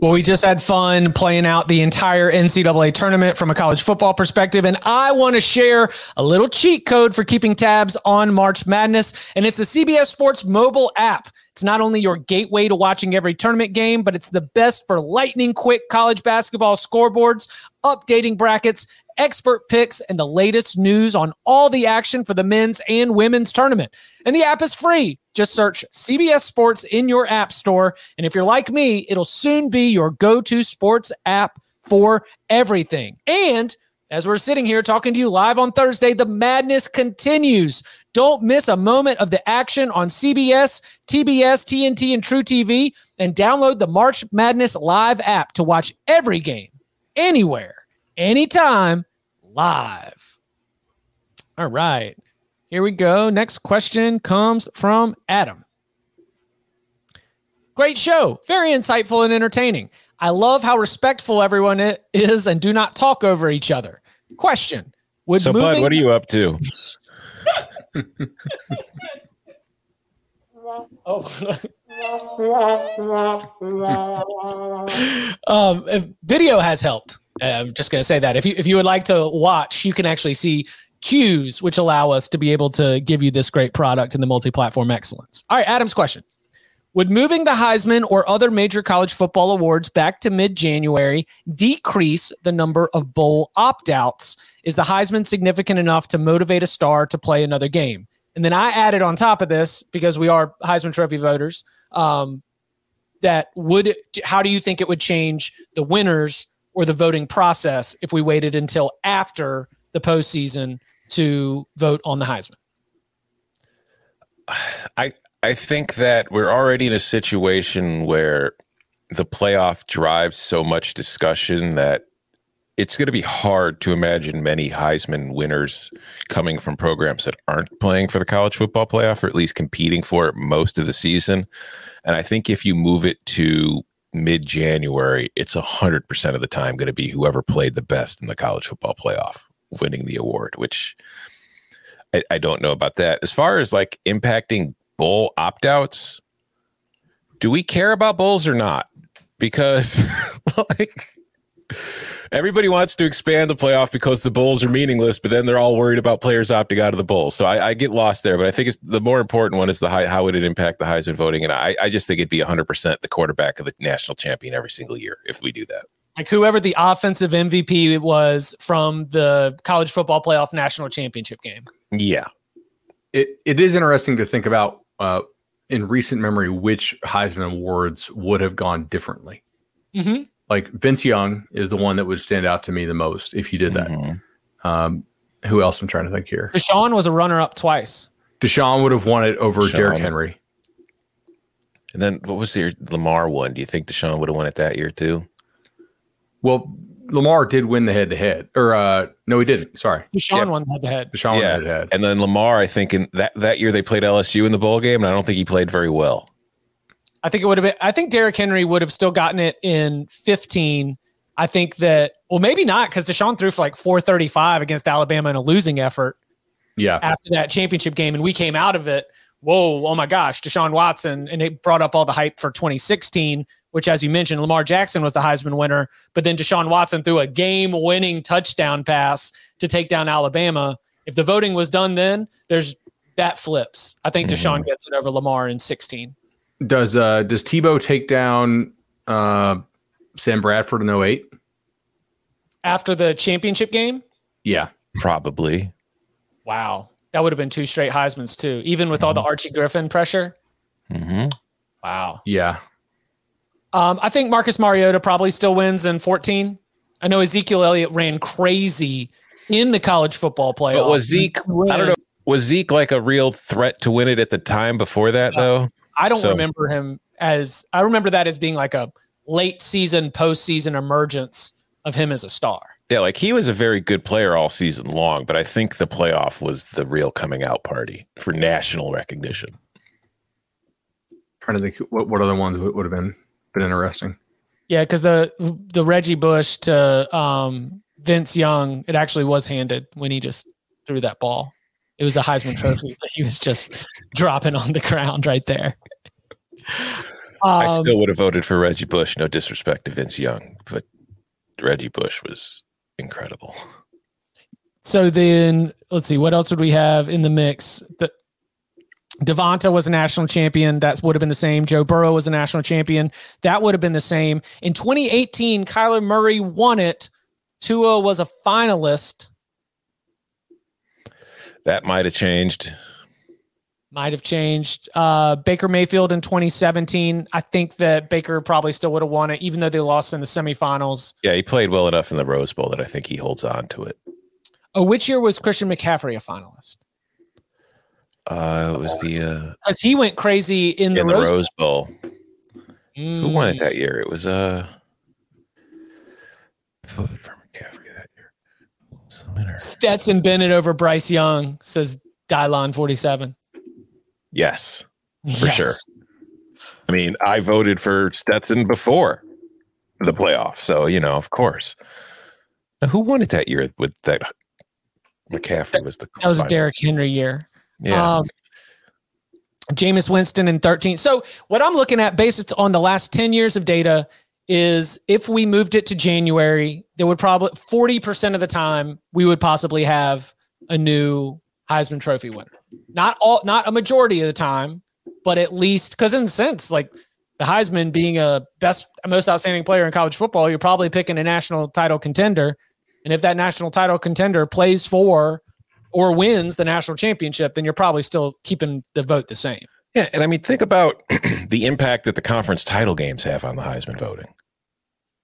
Well, we just had fun playing out the entire NCAA tournament from a college football perspective. And I want to share a little cheat code for keeping tabs on March Madness. And it's the CBS Sports mobile app. It's not only your gateway to watching every tournament game, but it's the best for lightning quick college basketball scoreboards, updating brackets, expert picks, and the latest news on all the action for the men's and women's tournament. And the app is free. Just search CBS Sports in your app store. And if you're like me, it'll soon be your go to sports app for everything. And as we're sitting here talking to you live on Thursday, the madness continues. Don't miss a moment of the action on CBS, TBS, TNT, and truTV, and download the March Madness Live app to watch every game, anywhere, anytime, live. All right, here we go. Next question comes from Adam. Great show, very insightful and entertaining. I love how respectful everyone is and do not talk over each other. Question: Would so, moving- Bud, what are you up to? oh. um, video has helped. I'm just going to say that if you if you would like to watch, you can actually see cues which allow us to be able to give you this great product and the multi-platform excellence. All right, Adam's question. Would moving the Heisman or other major college football awards back to mid January decrease the number of bowl opt outs? Is the Heisman significant enough to motivate a star to play another game? And then I added on top of this, because we are Heisman Trophy voters, um, that would, how do you think it would change the winners or the voting process if we waited until after the postseason to vote on the Heisman? I I think that we're already in a situation where the playoff drives so much discussion that it's going to be hard to imagine many Heisman winners coming from programs that aren't playing for the college football playoff or at least competing for it most of the season. And I think if you move it to mid January, it's 100% of the time going to be whoever played the best in the college football playoff winning the award, which I, I don't know about that. As far as like impacting bowl opt outs, do we care about bowls or not? Because like everybody wants to expand the playoff because the bowls are meaningless, but then they're all worried about players opting out of the bowl. So I, I get lost there, but I think it's the more important one is the high, how would it impact the Heisman voting? And I, I just think it'd be 100% the quarterback of the national champion every single year if we do that. Like whoever the offensive MVP was from the college football playoff national championship game. Yeah. It, it is interesting to think about uh, in recent memory which Heisman Awards would have gone differently. Mm-hmm like Vince Young is the one that would stand out to me the most if you did that. Mm-hmm. Um, who else I'm trying to think here? Deshaun was a runner up twice. Deshaun would have won it over Deshaun. Derrick Henry. And then what was the Lamar one? Do you think Deshaun would have won it that year too? Well, Lamar did win the head to head, or uh, no, he didn't. Sorry, Deshaun yeah. won head to head. Deshaun yeah. won head to head, and then Lamar, I think in that that year they played LSU in the bowl game, and I don't think he played very well. I think it would have been. I think Derrick Henry would have still gotten it in 15. I think that, well, maybe not because Deshaun threw for like 435 against Alabama in a losing effort. Yeah. After that championship game, and we came out of it. Whoa, oh my gosh, Deshaun Watson. And it brought up all the hype for 2016, which, as you mentioned, Lamar Jackson was the Heisman winner. But then Deshaun Watson threw a game winning touchdown pass to take down Alabama. If the voting was done then, there's that flips. I think mm-hmm. Deshaun gets it over Lamar in 16. Does uh does Tebow take down uh Sam Bradford in 08? After the championship game? Yeah. Probably. Wow. That would have been two straight Heisman's too, even with mm-hmm. all the mm-hmm. Archie Griffin pressure. Mm-hmm. Wow. Yeah. Um, I think Marcus Mariota probably still wins in 14. I know Ezekiel Elliott ran crazy in the college football playoff. But was Zeke? I don't know. Was Zeke like a real threat to win it at the time before that, yeah. though? I don't so, remember him as I remember that as being like a late season, postseason emergence of him as a star. Yeah, like he was a very good player all season long, but I think the playoff was the real coming out party for national recognition. Trying to think what, what other ones would have been been interesting. Yeah, because the the Reggie Bush to um, Vince Young, it actually was handed when he just threw that ball. It was a Heisman Trophy that he was just dropping on the ground right there. Um, I still would have voted for Reggie Bush. No disrespect to Vince Young, but Reggie Bush was incredible. So then, let's see, what else would we have in the mix? The Devonta was a national champion. That would have been the same. Joe Burrow was a national champion. That would have been the same. In 2018, Kyler Murray won it. Tua was a finalist. That might have changed. Might have changed. Uh, Baker Mayfield in 2017. I think that Baker probably still would have won it, even though they lost in the semifinals. Yeah, he played well enough in the Rose Bowl that I think he holds on to it. Oh, which year was Christian McCaffrey a finalist? Uh, it was the because uh, he went crazy in the, in Rose, the Rose Bowl. Bowl. Mm. Who won it that year? It was uh voted for McCaffrey that year. Stetson Bennett over Bryce Young says Dylon 47. Yes, for yes. sure. I mean, I voted for Stetson before the playoff. So, you know, of course. Now, who won it that year with that? McCaffrey was the. That was Derrick Henry year. Yeah. Um, Jameis Winston in 13. So, what I'm looking at based on the last 10 years of data is if we moved it to January, there would probably 40% of the time we would possibly have a new Heisman Trophy winner. Not all, not a majority of the time, but at least because in a sense, like the Heisman being a best, most outstanding player in college football, you're probably picking a national title contender. And if that national title contender plays for or wins the national championship, then you're probably still keeping the vote the same. Yeah, and I mean, think about the impact that the conference title games have on the Heisman voting.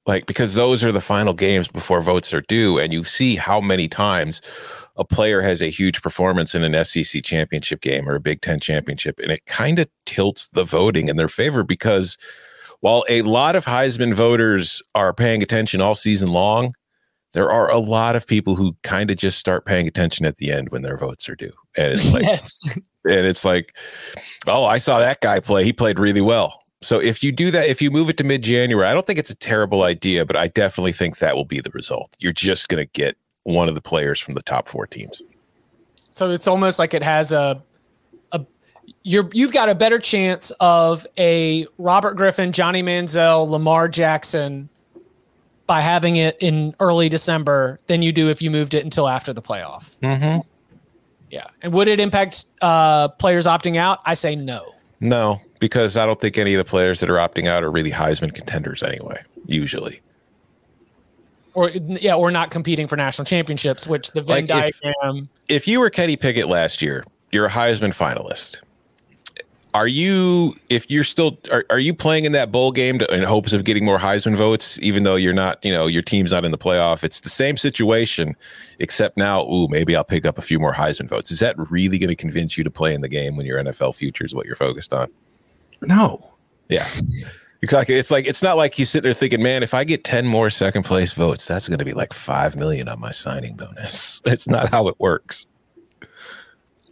Like, because those are the final games before votes are due, and you see how many times a player has a huge performance in an SEC championship game or a Big Ten championship, and it kind of tilts the voting in their favor because while a lot of Heisman voters are paying attention all season long, there are a lot of people who kind of just start paying attention at the end when their votes are due. And it's like, yes. and it's like, oh, I saw that guy play. He played really well. So if you do that, if you move it to mid January, I don't think it's a terrible idea, but I definitely think that will be the result. You're just going to get one of the players from the top four teams. So it's almost like it has a a you're you've got a better chance of a Robert Griffin, Johnny Manziel, Lamar Jackson by having it in early December than you do if you moved it until after the playoff. Mm-hmm. Yeah. And would it impact uh, players opting out? I say no. No, because I don't think any of the players that are opting out are really Heisman contenders anyway, usually. Or yeah, or not competing for national championships, which the Venn Like, if- diagram. If you were Kenny Pickett last year, you're a Heisman finalist. Are you, if you're still, are, are you playing in that bowl game to, in hopes of getting more Heisman votes, even though you're not, you know, your team's not in the playoff? It's the same situation, except now, ooh, maybe I'll pick up a few more Heisman votes. Is that really going to convince you to play in the game when your NFL future is what you're focused on? No. Yeah. Exactly. It's like it's not like you sit there thinking, man, if I get 10 more second place votes, that's going to be like 5 million on my signing bonus. That's not how it works.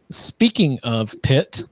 Speaking of Pitt,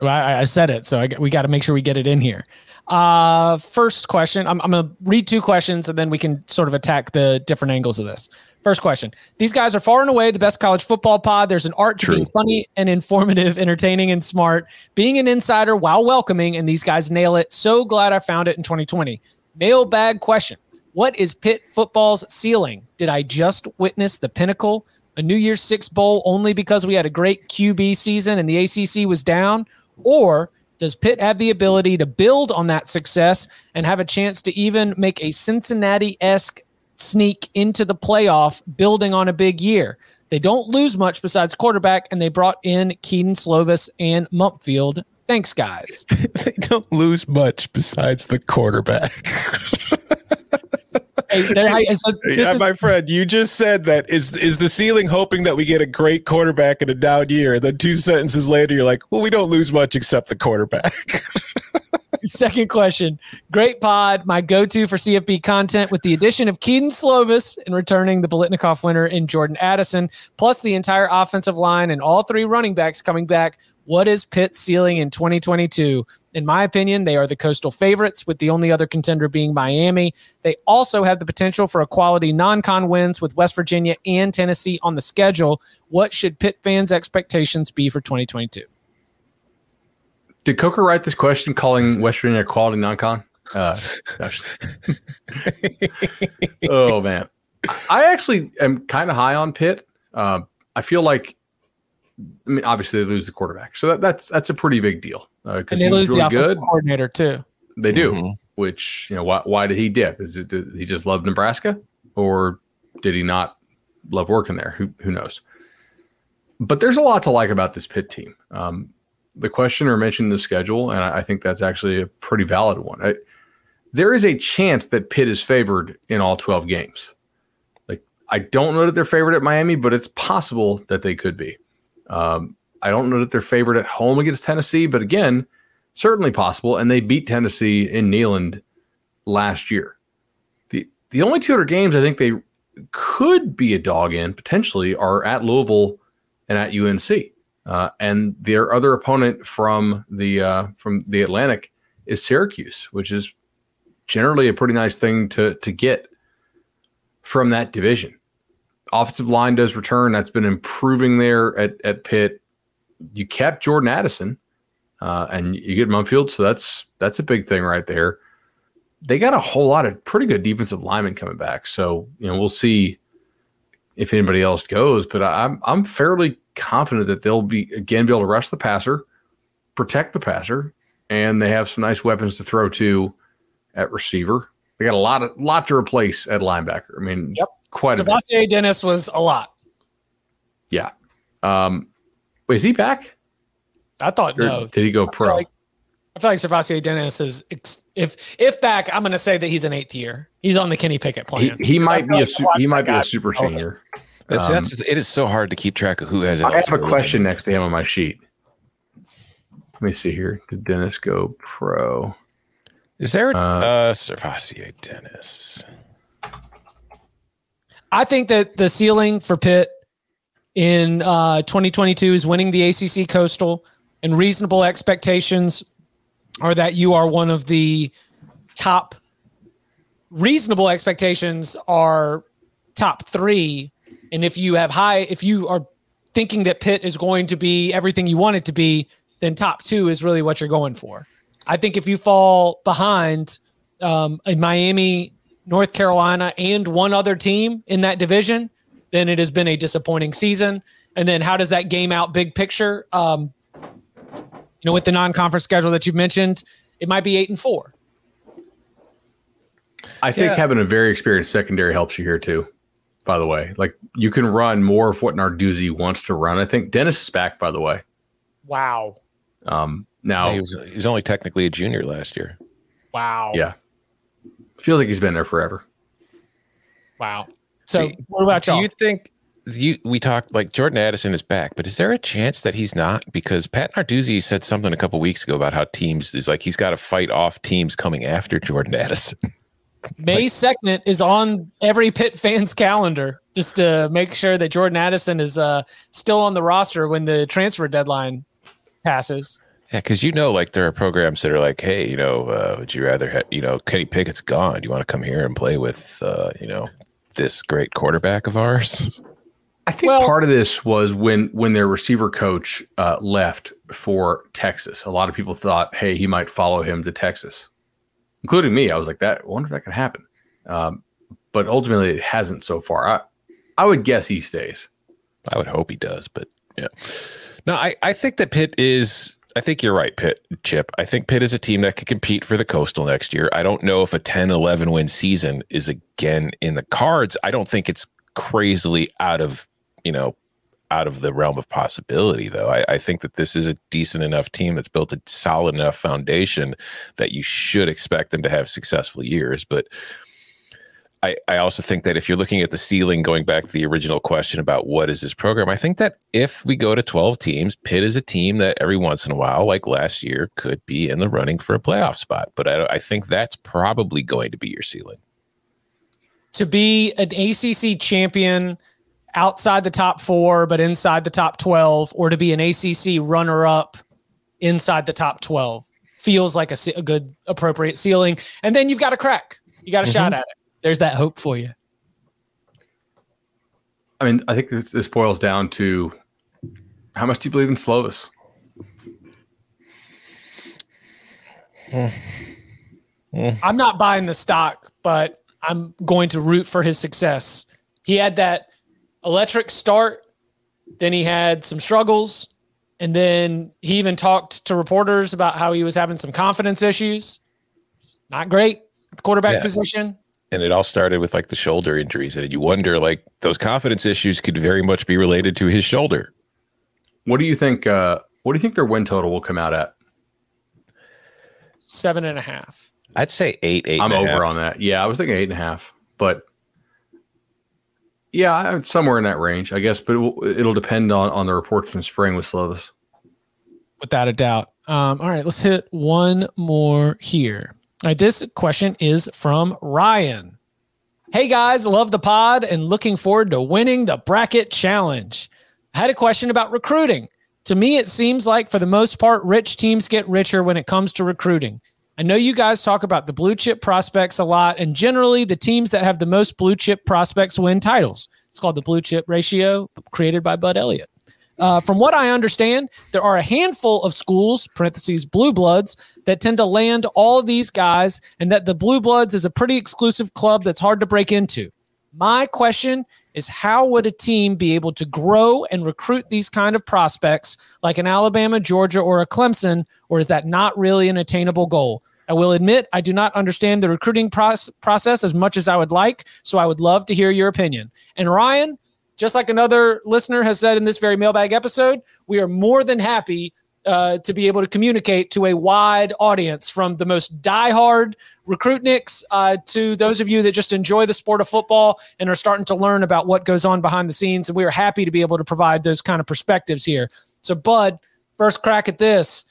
well, I, I said it, so I, we got to make sure we get it in here. Uh, first question. I'm, I'm going to read two questions and then we can sort of attack the different angles of this. First question. These guys are far and away the best college football pod. There's an art to True. being funny and informative, entertaining and smart, being an insider while welcoming, and these guys nail it. So glad I found it in 2020. Mailbag question. What is Pitt football's ceiling? Did I just witness the pinnacle? A New Year's Six bowl only because we had a great QB season and the ACC was down? Or does Pitt have the ability to build on that success and have a chance to even make a Cincinnati esque sneak into the playoff, building on a big year? They don't lose much besides quarterback, and they brought in Keaton Slovis and Mumpfield. Thanks, guys. they don't lose much besides the quarterback. Hey, I- so yeah, is- my friend, you just said that is is the ceiling hoping that we get a great quarterback in a down year. Then two sentences later, you're like, well, we don't lose much except the quarterback. Second question. Great pod. My go to for CFB content with the addition of Keaton Slovis and returning the Biletnikoff winner in Jordan Addison, plus the entire offensive line and all three running backs coming back. What is Pitt's ceiling in 2022? In my opinion, they are the coastal favorites, with the only other contender being Miami. They also have the potential for a quality non con wins with West Virginia and Tennessee on the schedule. What should Pitt fans' expectations be for 2022? Did Coker write this question calling West Virginia a quality non-con? Uh, oh man, I actually am kind of high on Pitt. Uh, I feel like, I mean, obviously they lose the quarterback, so that, that's that's a pretty big deal And because they he's lose the offensive good. coordinator, too. They do. Mhm. Which you know, why why did he dip? Is it did he just love Nebraska, or did he not love working there? Who who knows? But there's a lot to like about this Pitt team. Um, the questioner mentioned the schedule, and I, think that's actually a pretty valid one. I, there is a chance that Pitt is favored in all 12 games. Like I don't know that they're favored at Miami, but it's possible that they could be. Um, I don't know that they're favored at home against Tennessee, but again, certainly possible. And they beat Tennessee in Neyland last year. The the only two other games I think they could be a dog in potentially are at Louisville and at UNC. Uh, and their other opponent from the uh, from the Atlantic is Syracuse, which is generally a pretty nice thing to to get from that division. Offensive line does return. That's been improving there at at Pitt. You kept Jordan Addison, uh, and you get Mumpfield, so that's that's a big thing right there. They got a whole lot of pretty good defensive linemen coming back, so you know we'll see if anybody else goes. But I'm I'm fairly confident that they'll be again be able to rush the passer. protect the passer, and they have some nice weapons to throw to at receiver. They got a lot of lot to replace at linebacker. I mean, Yep. quite a bit. Dennis was a lot. Yeah. Um, wait, is he back? I thought Or no. did he go pro? like I feel like SirVocea Dennis is ex- if if back, I'm going to say that he's an eighth year. He's on the Kenny Pickett he, plan. he So I might feel be a su- he might be a guys- super Okay. senior. That's, Um, that's it is so hard to keep track of who has. It. I have a eligibility. question next to him on my sheet. Let me see here. Did Dennis go pro? Is there a Uh, uh, SirVocea Dennis? I think that the ceiling for Pitt in uh, 2022 is winning the ACC Coastal, and reasonable expectations are that you are one of the top. Reasonable expectations are top three, and if you have high, if you are thinking that Pitt is going to be everything you want it to be, then top two is really what you're going for. I think if you fall behind um, a Miami, North Carolina, and one other team in that division, then it has been a disappointing season. And then how does that game out big picture? Um, you know, with the non-conference schedule that you've mentioned, it might be eight and four. I think Yeah. having a very experienced secondary helps you here too. By the way, like you can run more of what Narduzzi wants to run. I think Dennis is back. By the way, Wow. um, now He was he was only technically a junior last year. Wow. yeah, feels like he's been there forever. Wow. So See, what about y'all? you think you we talked like Jordan Addison is back, but is there a chance that he's not? Because Pat Narduzzi said something a couple weeks ago about how teams is like he's got to fight off teams coming after Jordan Addison. May second is on every Pitt fan's calendar just to make sure that Jordan Addison is uh, still on the roster when the transfer deadline passes. Yeah, because you know, like there are programs that are like, hey, you know, uh, would you rather, ha- you know, Kenny Pickett's gone. Do you want to come here and play with, uh, you know, this great quarterback of ours? I think Well- part of this was when when their receiver coach uh, left for Texas. A lot of people thought, hey, he might follow him to Texas, including me. I was like, that. I wonder if that could happen. Um, but ultimately, it hasn't so far. I I would guess he stays. I would hope he does, but yeah. No, I, I think that Pitt is. I think you're right, Pitt, Chip. I think Pitt is a team that could compete for the Coastal next year. I don't know if a 10 11 win season is again in the cards. I don't think it's crazily out of, you know, out of the realm of possibility, though. I, I think that this is a decent enough team that's built a solid enough foundation that you should expect them to have successful years. But I, I also think that if you're looking at the ceiling, going back to the original question about what is this program, I think that if we go to 12 teams, Pitt is a team that every once in a while, like last year, could be in the running for a playoff spot. But I, I think that's probably going to be your ceiling. To be an ACC champion outside the top four, but inside the top 12, or to be an ACC runner up inside the top 12 feels like a, a good, appropriate ceiling. And then you've got a crack, you got a mm-hmm. shot at it. There's that hope for you. I mean, I think this, this boils down to how much do you believe in Slovis? I'm not buying the stock, but I'm going to root for his success. He had that electric start, then he had some struggles, and then he even talked to reporters about how he was having some confidence issues. Not great at the quarterback Yeah. position. And it all started with like the shoulder injuries. And you wonder, like, those confidence issues could very much be related to his shoulder. What do you think? Uh, what do you think their win total will come out at? Seven and a half. I'd say eight, eight. I'm and a over half. on that. Yeah, I was thinking eight and a half, but yeah, somewhere in that range, I guess. But it will, it'll depend on on the reports from spring with Slovis. without a doubt. Um, all right, let's hit one more here. All right, this question is from Ryan. Hey guys, love the pod and looking forward to winning the bracket challenge. I had a question about recruiting. To me, it seems like for the most part, rich teams get richer when it comes to recruiting. I know you guys talk about the blue chip prospects a lot, and generally, the teams that have the most blue chip prospects win titles. It's called the blue chip ratio, created by Bud Elliott. Uh, from what I understand, there are a handful of schools, parentheses, blue bloods, that tend to land all these guys, and that the blue bloods is a pretty exclusive club that's hard to break into. My question is how would a team be able to grow and recruit these kind of prospects like an Alabama, Georgia, or a Clemson, or is that not really an attainable goal? I will admit I do not understand the recruiting process as much as I would like, so I would love to hear your opinion. And Ryan, just like another listener has said in this very mailbag episode, we are more than happy uh, to be able to communicate to a wide audience from the most diehard recruitniks uh, to those of you that just enjoy the sport of football and are starting to learn about what goes on behind the scenes. And we are happy to be able to provide those kind of perspectives here. So, Bud, first crack at this.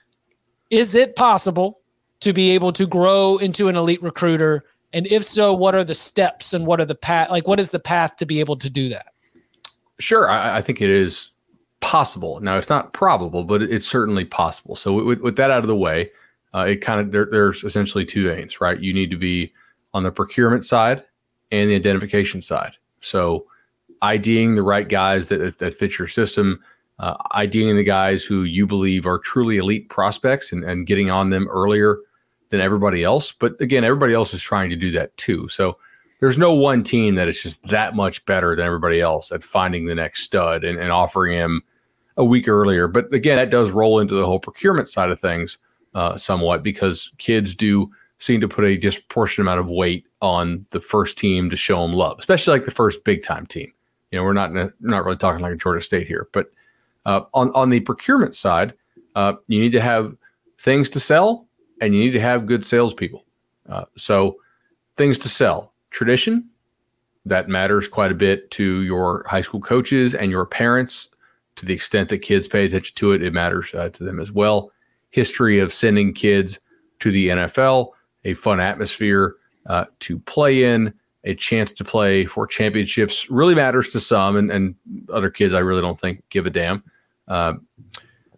Is it possible to be able to grow into an elite recruiter? And if so, what are the steps and what are the path? Like, what is the path to be able to do that? Sure. I, I think it is possible. Now, it's not probable, but it's certainly possible. So, with, with that out of the way, uh, it kind of there, there's essentially two veins, right? You need to be on the procurement side and the identification side. So, IDing the right guys that, that fit your system, uh, IDing the guys who you believe are truly elite prospects and, and getting on them earlier than everybody else. But again, everybody else is trying to do that too. So, there's no one team that is just that much better than everybody else at finding the next stud and, and offering him a week earlier. But again, that does roll into the whole procurement side of things uh, somewhat because kids do seem to put a disproportionate amount of weight on the first team to show them love, especially like the first big time team. You know, we're not not really talking like a Georgia State here, but uh, on on the procurement side, uh, you need to have things to sell and you need to have good salespeople. Uh, so, things to sell, tradition that matters quite a bit to your high school coaches and your parents to the extent that kids pay attention to it, it matters uh, to them as well. History of sending kids to the NFL, a fun atmosphere uh, to play in, a chance to play for championships really matters to some, and, and other kids I really don't think give a damn. Uh,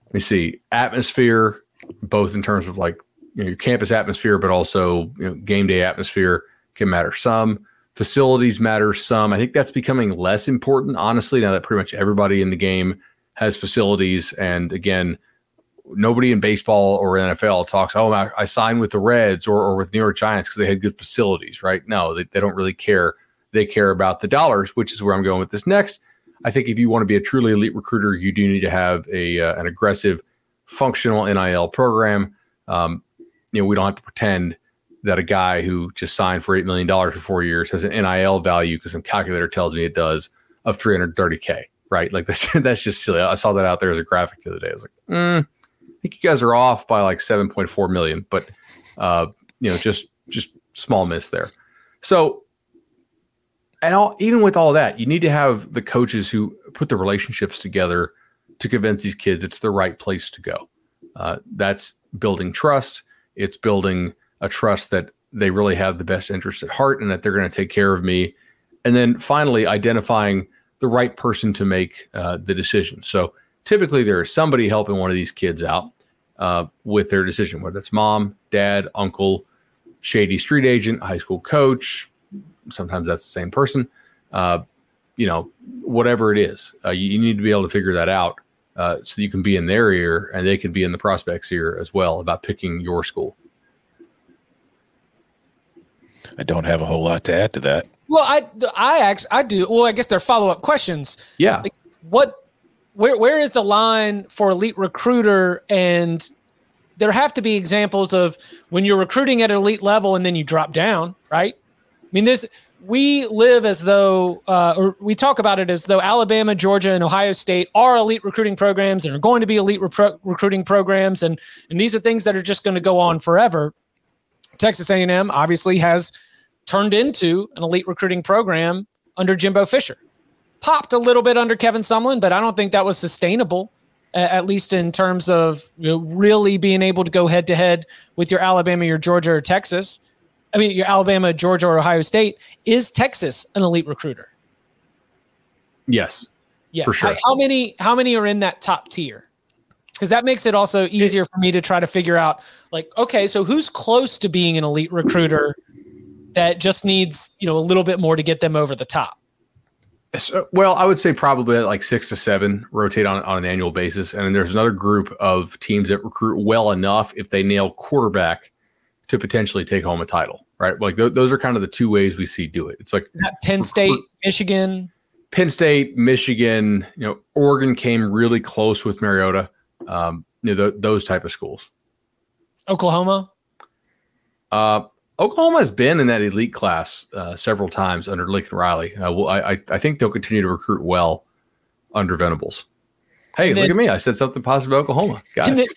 let me see, atmosphere, both in terms of like you know, your campus atmosphere, but also you know, game day atmosphere can matter some. Facilities matter some. I think that's becoming less important, honestly, now that pretty much everybody in the game has facilities. And again, nobody in baseball or NFL talks, oh, I, signed with the Reds or, or with New York Giants because they had good facilities, right? No, they, they don't really care. They care about the dollars, which is where I'm going with this next. I think if you want to be a truly elite recruiter, you do need to have a uh, an aggressive, functional NIL program. Um, you know, we don't have to pretend that a guy who just signed for $8 million for four years has an NIL value because some calculator tells me it does of 330K, right? Like that's, that's just silly. I saw that out there as a graphic the other day. I was like, mm, I think you guys are off by like 7.4 million, but, uh, you know, just, just small miss there. So, and all, even with all that, you need to have the coaches who put the relationships together to convince these kids it's the right place to go. Uh, that's building trust. It's building a trust that they really have the best interest at heart and that they're going to take care of me. And then finally, identifying the right person to make uh, the decision. So typically, there is somebody helping one of these kids out uh, with their decision, whether it's mom, dad, uncle, shady street agent, high school coach. Sometimes that's the same person. Uh, you know, whatever it is, uh, you, you, need to be able to figure that out uh, so you can be in their ear and they can be in the prospect's ear as well about picking your school. I don't have a whole lot to add to that. Well, I I actually I do. Well, I guess they're follow up questions. Yeah. Like what? Where where is the line for elite recruiter? And there have to be examples of when you're recruiting at elite level and then you drop down, right? I mean, this we live as though, uh, or we talk about it as though Alabama, Georgia, and Ohio State are elite recruiting programs and are going to be elite repro- recruiting programs, and and these are things that are just going to go on forever. Texas A&M obviously has turned into an elite recruiting program under Jimbo Fisher. Popped a little bit under Kevin Sumlin, but I don't think that was sustainable, at least in terms of you know, really being able to go head to head with your Alabama, your Georgia, or Texas. I mean, your Alabama, Georgia, or Ohio State. Is Texas an elite recruiter? Yes. Yeah. For sure. How many? How many are in that top tier? Because that makes it also easier for me to try to figure out like okay so who's close to being an elite recruiter that just needs you know a little bit more to get them over the top? So, uh, well i would say probably like six to seven rotate on, on an annual basis. And then there's another group of teams that recruit well enough if they nail quarterback to potentially take home a title right? Like th- those are kind of the two ways we see do it. It's like penn state recruit, michigan? Penn State, Michigan, you know, Oregon came really close with Mariota. Um, you know, th- those type of schools. Oklahoma. Uh, Oklahoma has been in that elite class uh, several times under Lincoln Riley. Uh, well, I, I think they'll continue to recruit well under Venables. Hey, then, look at me! I said something positive about Oklahoma, guys. And,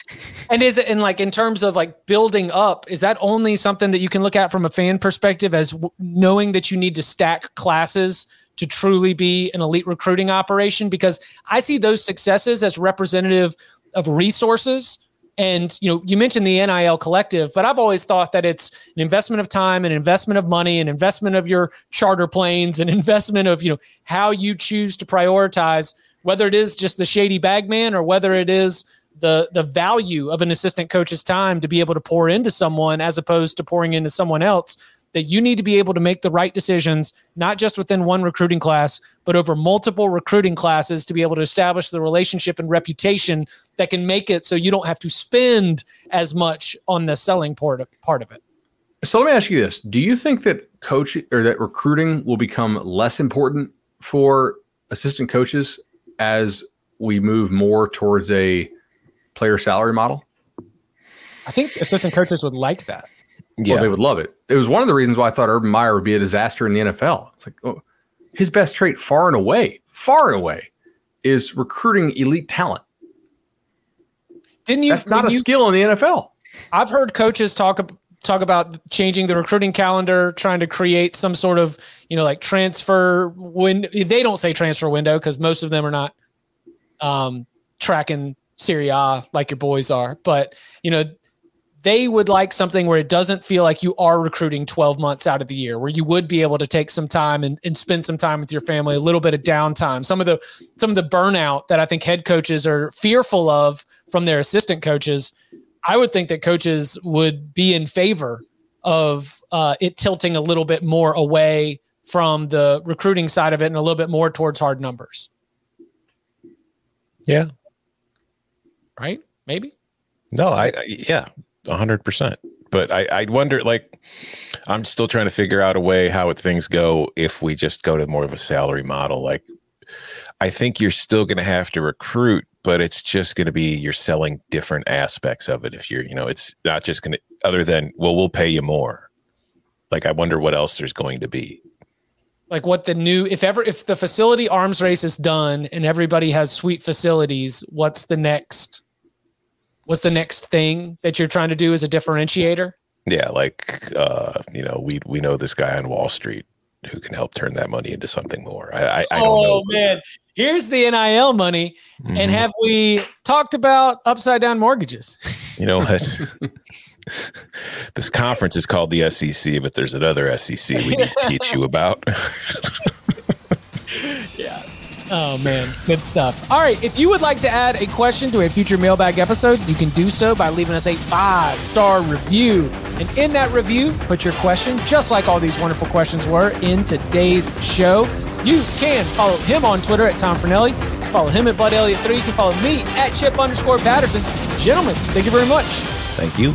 and is it in like in terms of like building up? Is that only something that you can look at from a fan perspective as w- knowing that you need to stack classes to truly be an elite recruiting operation? Because I see those successes as representative of resources. And you know, you mentioned the NIL collective, but I've always thought that it's an investment of time, an investment of money, an investment of your charter planes, an investment of you know how you choose to prioritize, whether it is just the shady bagman or whether it is the the value of an assistant coach's time to be able to pour into someone as opposed to pouring into someone else that you need to be able to make the right decisions, not just within one recruiting class, but over multiple recruiting classes to be able to establish the relationship and reputation that can make it so you don't have to spend as much on the selling part of, part of it. So let me ask you this. Do you think that coach or that recruiting will become less important for assistant coaches as we move more towards a player salary model? I think assistant coaches would like that. Yeah. Well, they would love it. It was one of the reasons why I thought Urban Meyer would be a disaster in the NFL. It's like, oh, his best trait, far and away, far and away, is recruiting elite talent. Didn't you? That's not a you, skill in the NFL. I've heard coaches talk talk about changing the recruiting calendar, trying to create some sort of you know like transfer window. They don't say transfer window because most of them are not um, tracking Serie A like your boys are, but you know they would like something where it doesn't feel like you are recruiting 12 months out of the year, where you would be able to take some time and, and spend some time with your family, a little bit of downtime. Some of the some of the burnout that I think head coaches are fearful of from their assistant coaches. I would think that coaches would be in favor of uh, it tilting a little bit more away from the recruiting side of it and a little bit more towards hard numbers. Yeah. Right? Maybe. No, I, I yeah, hundred percent. But I, I wonder, like, I'm still trying to figure out a way how would things go if we just go to more of a salary model. Like, I think you're still going to have to recruit, but it's just going to be you're selling different aspects of it. If you're, you know, it's not just going to, other than, well, we'll pay you more. Like, I wonder what else there's going to be like what the new if ever if the facility arms race is done and everybody has sweet facilities what's the next what's the next thing that you're trying to do as a differentiator? Yeah, like uh, you know, we we know this guy on Wall Street who can help turn that money into something more. I, I, I don't oh, know. man, here's the NIL money, mm-hmm. and have we talked about upside down mortgages? You know what? this conference is called the SEC, but there's another SEC we need to teach you about. yeah. Oh man, good stuff. All right, if you would like to add a question to a future mailbag episode, you can do so by leaving us a five star review. And in that review, put your question, just like all these wonderful questions were in today's show. You can follow him on Twitter at Tom Fornelli. Follow him at Bud Elliott3. You can follow me at Chip underscore Patterson. Gentlemen, thank you very much. Thank you.